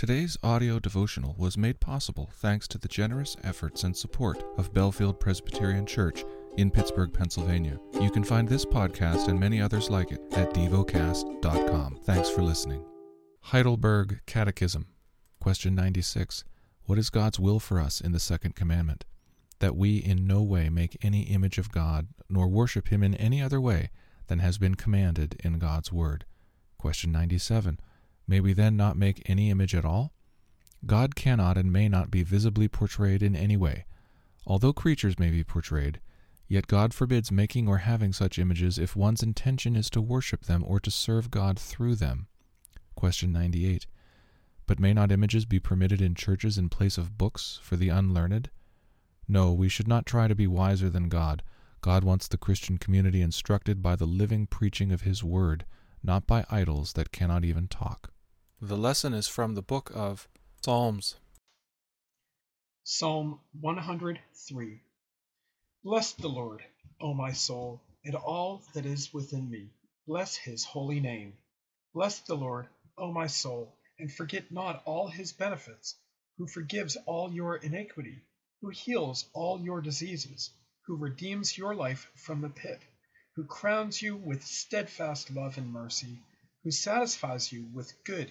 Today's audio devotional was made possible thanks to the generous efforts and support of Bellefield Presbyterian Church in Pittsburgh, Pennsylvania. You can find this podcast and many others like it at devocast.com. Thanks for listening. Heidelberg Catechism, question 96. What is God's will for us in the second commandment? That we in no way make any image of God, nor worship him in any other way than has been commanded in God's word. Question 97. May we then not make any image at all? God cannot and may not be visibly portrayed in any way. Although creatures may be portrayed, yet God forbids making or having such images if one's intention is to worship them or to serve God through them. Question 98. But may not images be permitted in churches in place of books for the unlearned? No, we should not try to be wiser than God. God wants the Christian community instructed by the living preaching of His Word, not by idols that cannot even talk. The lesson is from the book of Psalms. Psalm 103 Bless the Lord, O my soul, and all that is within me. Bless his holy name. Bless the Lord, O my soul, and forget not all his benefits, who forgives all your iniquity, who heals all your diseases, who redeems your life from the pit, who crowns you with steadfast love and mercy, who satisfies you with good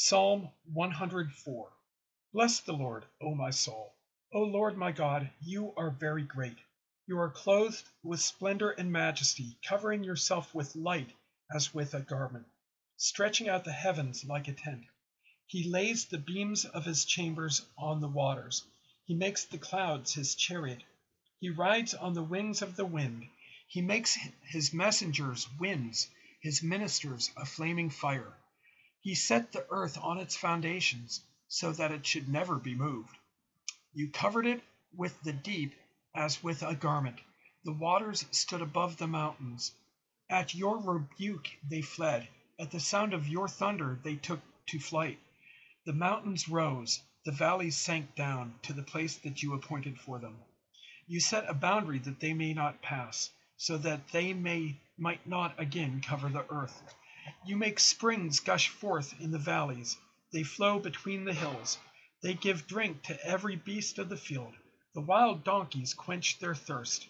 Psalm 104 Bless the Lord, O my soul. O Lord my God, you are very great. You are clothed with splendor and majesty, covering yourself with light as with a garment, stretching out the heavens like a tent. He lays the beams of his chambers on the waters. He makes the clouds his chariot. He rides on the wings of the wind. He makes his messengers winds, his ministers a flaming fire. He set the earth on its foundations, so that it should never be moved. You covered it with the deep as with a garment. The waters stood above the mountains. At your rebuke they fled. At the sound of your thunder they took to flight. The mountains rose, the valleys sank down to the place that you appointed for them. You set a boundary that they may not pass, so that they may might not again cover the earth. You make springs gush forth in the valleys, they flow between the hills. They give drink to every beast of the field. The wild donkeys quench their thirst.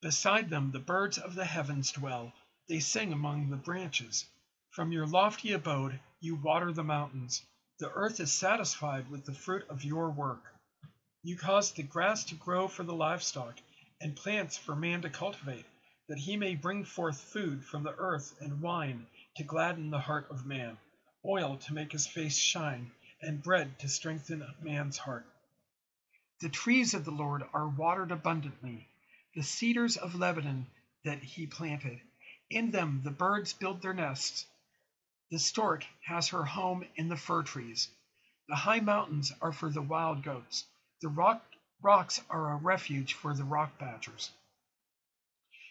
Beside them the birds of the heavens dwell. They sing among the branches. From your lofty abode you water the mountains. The earth is satisfied with the fruit of your work. You cause the grass to grow for the livestock, and plants for man to cultivate that he may bring forth food from the earth and wine to gladden the heart of man, oil to make his face shine, and bread to strengthen man's heart. The trees of the Lord are watered abundantly, the cedars of Lebanon that he planted. In them the birds build their nests. The stork has her home in the fir trees. The high mountains are for the wild goats. The rock, rocks are a refuge for the rock badgers.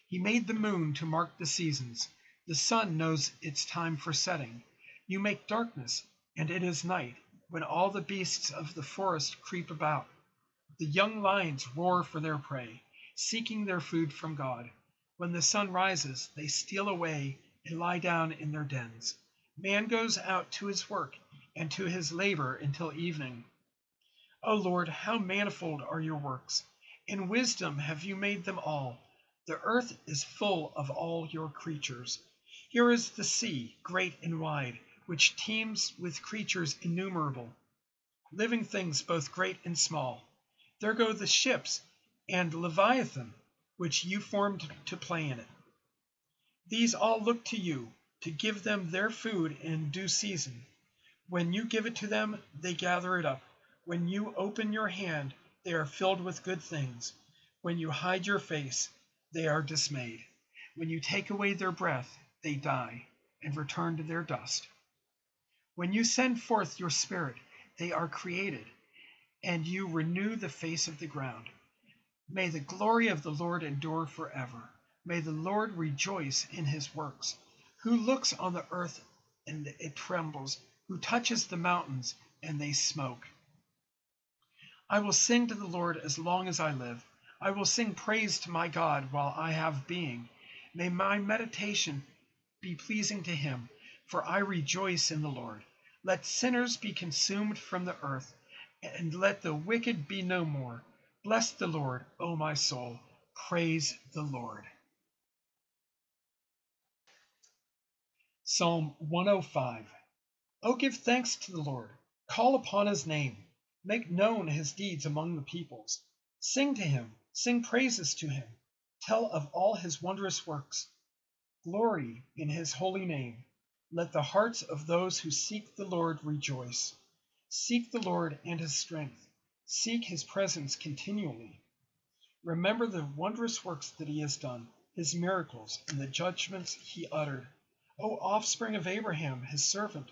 He made the moon to mark the seasons. The sun knows its time for setting. You make darkness, and it is night, when all the beasts of the forest creep about. The young lions roar for their prey, seeking their food from God. When the sun rises, they steal away and lie down in their dens. Man goes out to his work and to his labor until evening. O Lord, how manifold are your works! In wisdom have you made them all. The earth is full of all your creatures. Here is the sea, great and wide, which teems with creatures innumerable, living things both great and small. There go the ships and Leviathan, which you formed to play in it. These all look to you to give them their food in due season. When you give it to them, they gather it up. When you open your hand, they are filled with good things. When you hide your face, they are dismayed. When you take away their breath, they die and return to their dust. When you send forth your spirit, they are created, and you renew the face of the ground. May the glory of the Lord endure forever. May the Lord rejoice in his works. Who looks on the earth and it trembles, who touches the mountains and they smoke. I will sing to the Lord as long as I live. I will sing praise to my God while I have being. May my meditation be pleasing to him, for I rejoice in the Lord. Let sinners be consumed from the earth, and let the wicked be no more. Bless the Lord, O my soul. Praise the Lord. Psalm 105 Oh, give thanks to the Lord, call upon his name, make known his deeds among the peoples. Sing to him, sing praises to him, tell of all his wondrous works. Glory in his holy name. Let the hearts of those who seek the Lord rejoice. Seek the Lord and his strength, seek his presence continually. Remember the wondrous works that he has done, his miracles, and the judgments he uttered. O offspring of Abraham, his servant,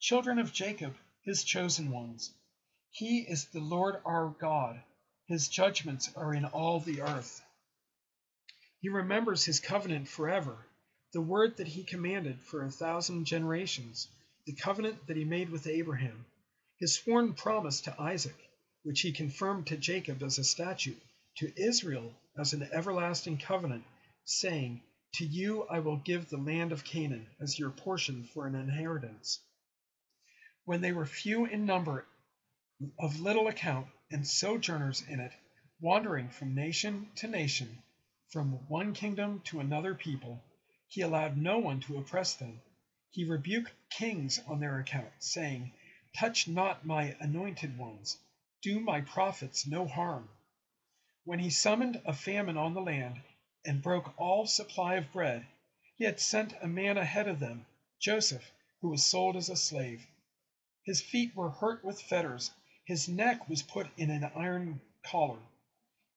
children of Jacob, his chosen ones. He is the Lord our God. His judgments are in all the earth. He remembers his covenant forever, the word that he commanded for a thousand generations, the covenant that he made with Abraham, his sworn promise to Isaac, which he confirmed to Jacob as a statute, to Israel as an everlasting covenant, saying, to you I will give the land of Canaan as your portion for an inheritance. When they were few in number, of little account, and sojourners in it, wandering from nation to nation, from one kingdom to another people, he allowed no one to oppress them. He rebuked kings on their account, saying, Touch not my anointed ones, do my prophets no harm. When he summoned a famine on the land, and broke all supply of bread, he had sent a man ahead of them, Joseph, who was sold as a slave. His feet were hurt with fetters, his neck was put in an iron collar,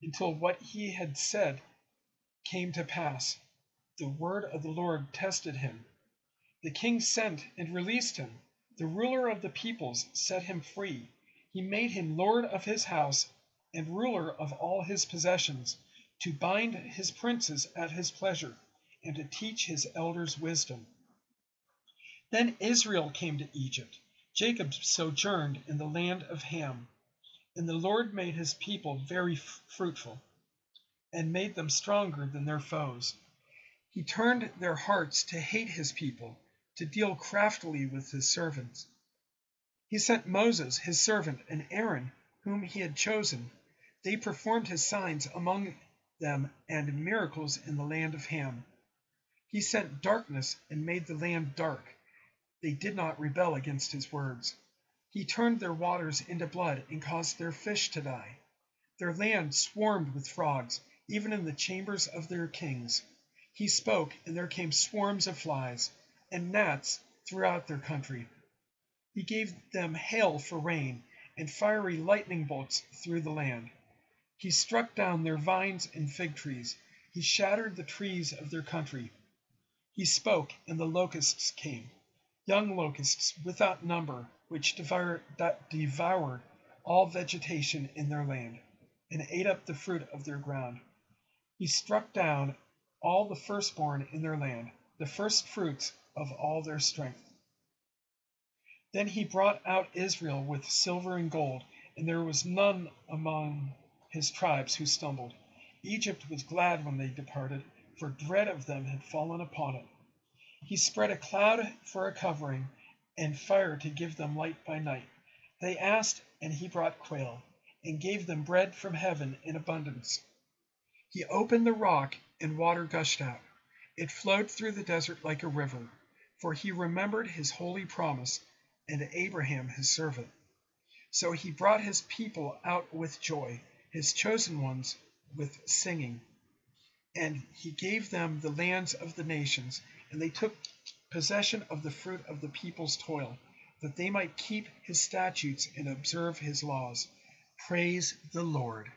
until what he had said came to pass. The word of the Lord tested him. The king sent and released him. The ruler of the peoples set him free. He made him lord of his house and ruler of all his possessions to bind his princes at his pleasure, and to teach his elders wisdom. Then Israel came to Egypt. Jacob sojourned in the land of Ham. And the Lord made his people very fruitful, and made them stronger than their foes. He turned their hearts to hate his people, to deal craftily with his servants. He sent Moses, his servant, and Aaron, whom he had chosen. They performed his signs among them and miracles in the land of Ham. He sent darkness and made the land dark. They did not rebel against his words. He turned their waters into blood and caused their fish to die. Their land swarmed with frogs, even in the chambers of their kings. He spoke, and there came swarms of flies, and gnats throughout their country. He gave them hail for rain, and fiery lightning bolts through the land. He struck down their vines and fig trees. He shattered the trees of their country. He spoke, and the locusts came, young locusts without number, which devoured all vegetation in their land, and ate up the fruit of their ground. He struck down all the firstborn in their land, the firstfruits of all their strength. Then he brought out Israel with silver and gold, and there was none among his tribes who stumbled. Egypt was glad when they departed, for dread of them had fallen upon it. He spread a cloud for a covering, and fire to give them light by night. They asked, and he brought quail, and gave them bread from heaven in abundance. He opened the rock, and water gushed out. It flowed through the desert like a river, for he remembered his holy promise, and Abraham his servant. So he brought his people out with joy his chosen ones with singing. And he gave them the lands of the nations, and they took possession of the fruit of the people's toil, that they might keep his statutes and observe his laws. Praise the Lord.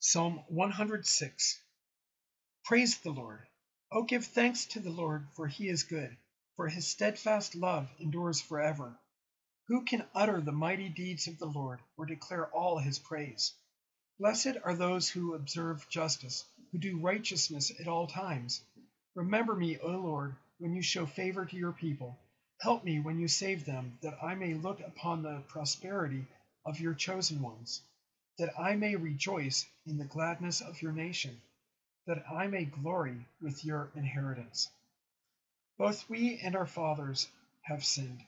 Psalm 106 Praise the Lord. O give thanks to the Lord, for he is good, for his steadfast love endures forever. Who can utter the mighty deeds of the Lord, or declare all his praise? Blessed are those who observe justice, who do righteousness at all times. Remember me, O Lord, when you show favor to your people. Help me when you save them, that I may look upon the prosperity of your chosen ones, that I may rejoice in the gladness of your nation, that I may glory with your inheritance. Both we and our fathers have sinned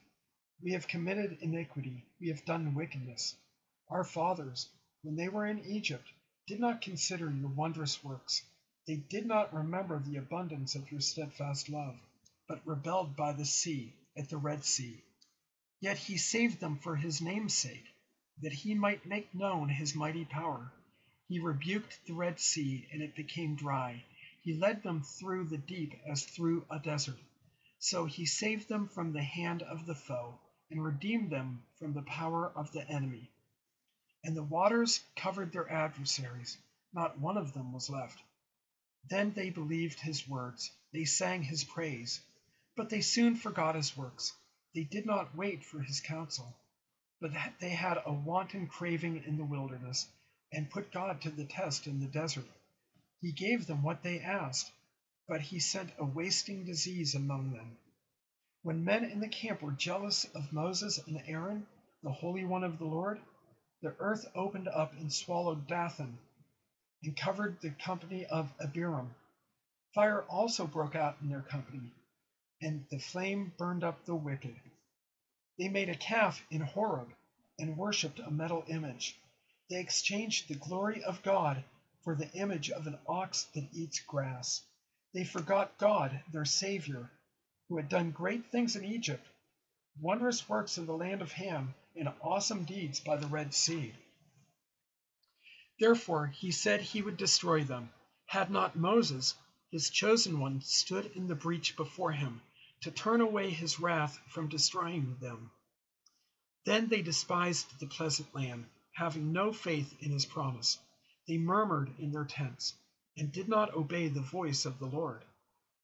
we have committed iniquity, we have done wickedness. Our fathers, when they were in Egypt, did not consider your wondrous works. They did not remember the abundance of your steadfast love, but rebelled by the sea, at the Red Sea. Yet he saved them for his name's sake, that he might make known his mighty power. He rebuked the Red Sea, and it became dry. He led them through the deep as through a desert. So he saved them from the hand of the foe and redeemed them from the power of the enemy. And the waters covered their adversaries, not one of them was left. Then they believed his words, they sang his praise. But they soon forgot his works. They did not wait for his counsel, but they had a wanton craving in the wilderness, and put God to the test in the desert. He gave them what they asked, but he sent a wasting disease among them when men in the camp were jealous of Moses and Aaron, the Holy One of the Lord, the earth opened up and swallowed Dathan and covered the company of Abiram. Fire also broke out in their company, and the flame burned up the wicked. They made a calf in Horeb and worshipped a metal image. They exchanged the glory of God for the image of an ox that eats grass. They forgot God, their Savior who had done great things in Egypt, wondrous works in the land of Ham, and awesome deeds by the Red Sea. Therefore he said he would destroy them, had not Moses, his chosen one, stood in the breach before him, to turn away his wrath from destroying them. Then they despised the pleasant land, having no faith in his promise. They murmured in their tents, and did not obey the voice of the Lord.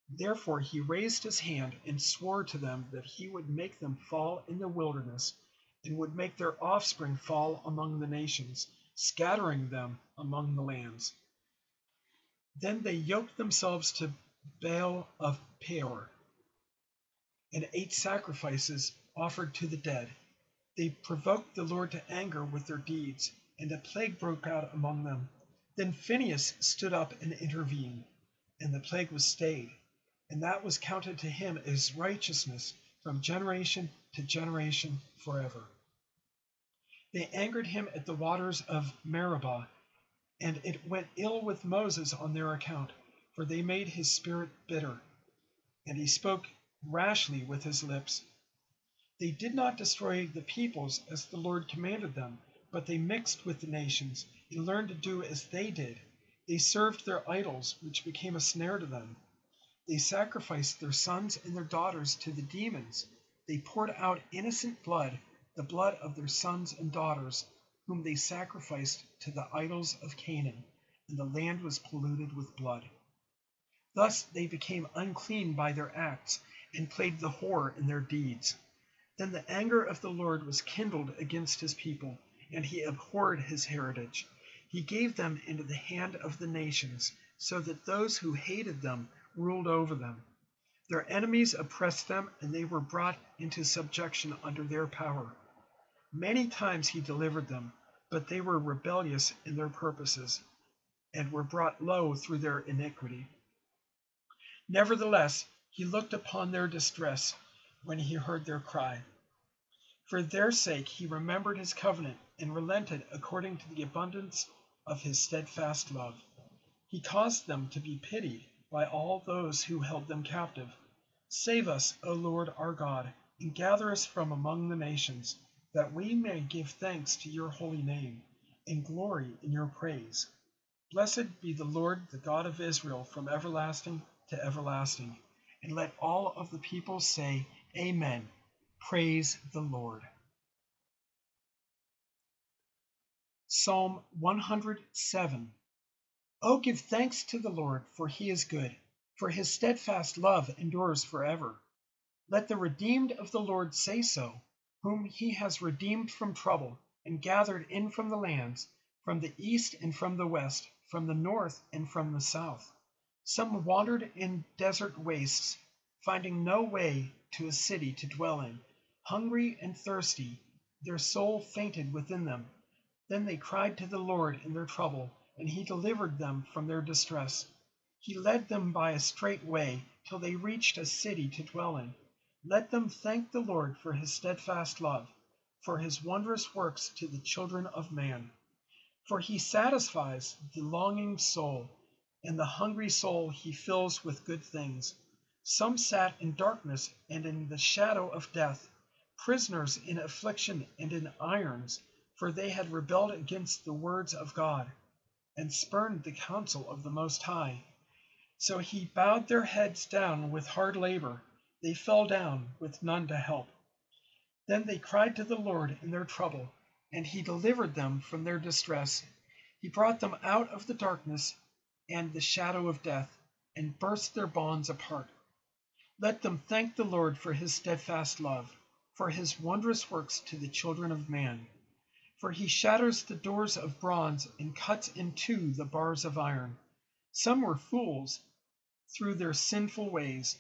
Therefore he raised his hand and swore to them that he would make them fall in the wilderness, and would make their offspring fall among the nations, scattering them among the lands. Then they yoked themselves to Baal of Peor, and ate sacrifices offered to the dead. They provoked the Lord to anger with their deeds, and a plague broke out among them. Then Phinehas stood up and intervened, and the plague was stayed and that was counted to him as righteousness from generation to generation forever. They angered him at the waters of Meribah, and it went ill with Moses on their account, for they made his spirit bitter, and he spoke rashly with his lips. They did not destroy the peoples as the Lord commanded them, but they mixed with the nations and learned to do as they did. They served their idols, which became a snare to them. They sacrificed their sons and their daughters to the demons. They poured out innocent blood, the blood of their sons and daughters, whom they sacrificed to the idols of Canaan, and the land was polluted with blood. Thus they became unclean by their acts, and played the whore in their deeds. Then the anger of the Lord was kindled against his people, and he abhorred his heritage. He gave them into the hand of the nations, so that those who hated them ruled over them. Their enemies oppressed them, and they were brought into subjection under their power. Many times he delivered them, but they were rebellious in their purposes, and were brought low through their iniquity. Nevertheless, he looked upon their distress when he heard their cry. For their sake he remembered his covenant and relented according to the abundance of his steadfast love. He caused them to be pitied by all those who held them captive. Save us, O Lord our God, and gather us from among the nations, that we may give thanks to your holy name and glory in your praise. Blessed be the Lord, the God of Israel, from everlasting to everlasting. And let all of the people say, Amen. Praise the Lord. Psalm 107 Oh, give thanks to the Lord, for he is good, for his steadfast love endures forever. Let the redeemed of the Lord say so, whom he has redeemed from trouble, and gathered in from the lands, from the east and from the west, from the north and from the south. Some wandered in desert wastes, finding no way to a city to dwell in. Hungry and thirsty, their soul fainted within them. Then they cried to the Lord in their trouble, and he delivered them from their distress. He led them by a straight way till they reached a city to dwell in. Let them thank the Lord for his steadfast love, for his wondrous works to the children of man. For he satisfies the longing soul, and the hungry soul he fills with good things. Some sat in darkness and in the shadow of death, prisoners in affliction and in irons for they had rebelled against the words of God, and spurned the counsel of the Most High. So he bowed their heads down with hard labor. They fell down with none to help. Then they cried to the Lord in their trouble, and he delivered them from their distress. He brought them out of the darkness and the shadow of death, and burst their bonds apart. Let them thank the Lord for his steadfast love, for his wondrous works to the children of man. For he shatters the doors of bronze and cuts in two the bars of iron. Some were fools through their sinful ways,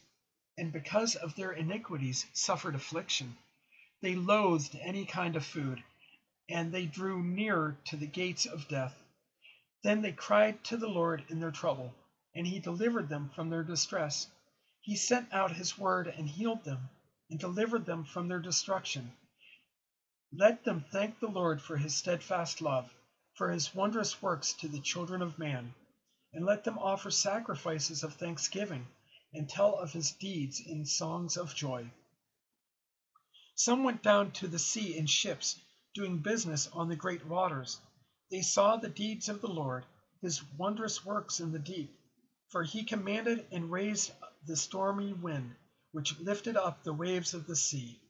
and because of their iniquities suffered affliction. They loathed any kind of food, and they drew near to the gates of death. Then they cried to the Lord in their trouble, and he delivered them from their distress. He sent out his word and healed them, and delivered them from their destruction. Let them thank the Lord for his steadfast love, for his wondrous works to the children of man. And let them offer sacrifices of thanksgiving, and tell of his deeds in songs of joy. Some went down to the sea in ships, doing business on the great waters. They saw the deeds of the Lord, his wondrous works in the deep. For he commanded and raised the stormy wind, which lifted up the waves of the sea.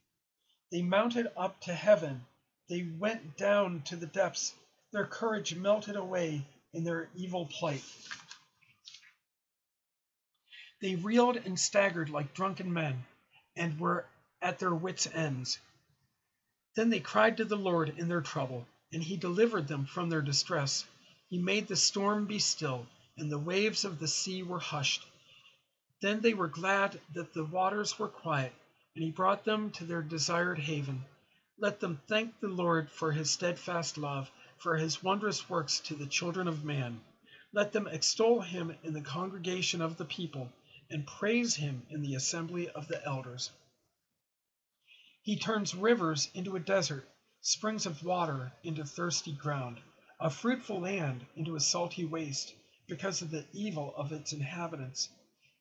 They mounted up to heaven, they went down to the depths. Their courage melted away in their evil plight. They reeled and staggered like drunken men, and were at their wits' ends. Then they cried to the Lord in their trouble, and he delivered them from their distress. He made the storm be still, and the waves of the sea were hushed. Then they were glad that the waters were quiet and he brought them to their desired haven. Let them thank the Lord for his steadfast love, for his wondrous works to the children of man. Let them extol him in the congregation of the people, and praise him in the assembly of the elders. He turns rivers into a desert, springs of water into thirsty ground, a fruitful land into a salty waste, because of the evil of its inhabitants.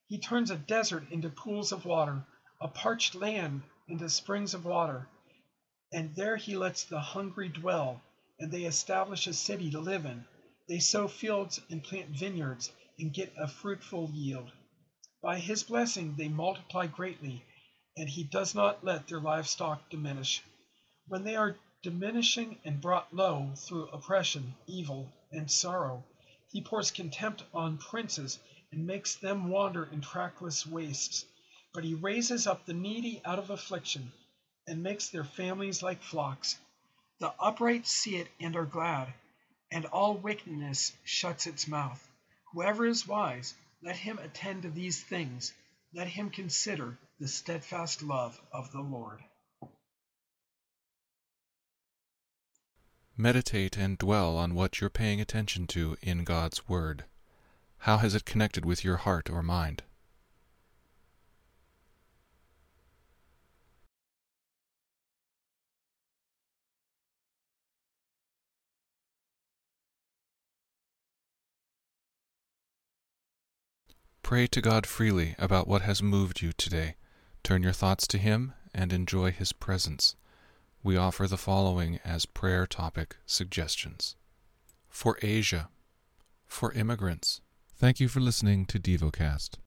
He turns a desert into pools of water a parched land into springs of water. And there he lets the hungry dwell, and they establish a city to live in. They sow fields and plant vineyards and get a fruitful yield. By his blessing they multiply greatly, and he does not let their livestock diminish. When they are diminishing and brought low through oppression, evil, and sorrow. He pours contempt on princes and makes them wander in trackless wastes. But he raises up the needy out of affliction and makes their families like flocks. The upright see it and are glad, and all wickedness shuts its mouth. Whoever is wise, let him attend to these things. Let him consider the steadfast love of the Lord. Meditate and dwell on what you're paying attention to in God's Word. How has it connected with your heart or mind? Pray to God freely about what has moved you today. Turn your thoughts to Him and enjoy His presence. We offer the following as prayer topic suggestions for Asia, for immigrants. Thank you for listening to DevoCast.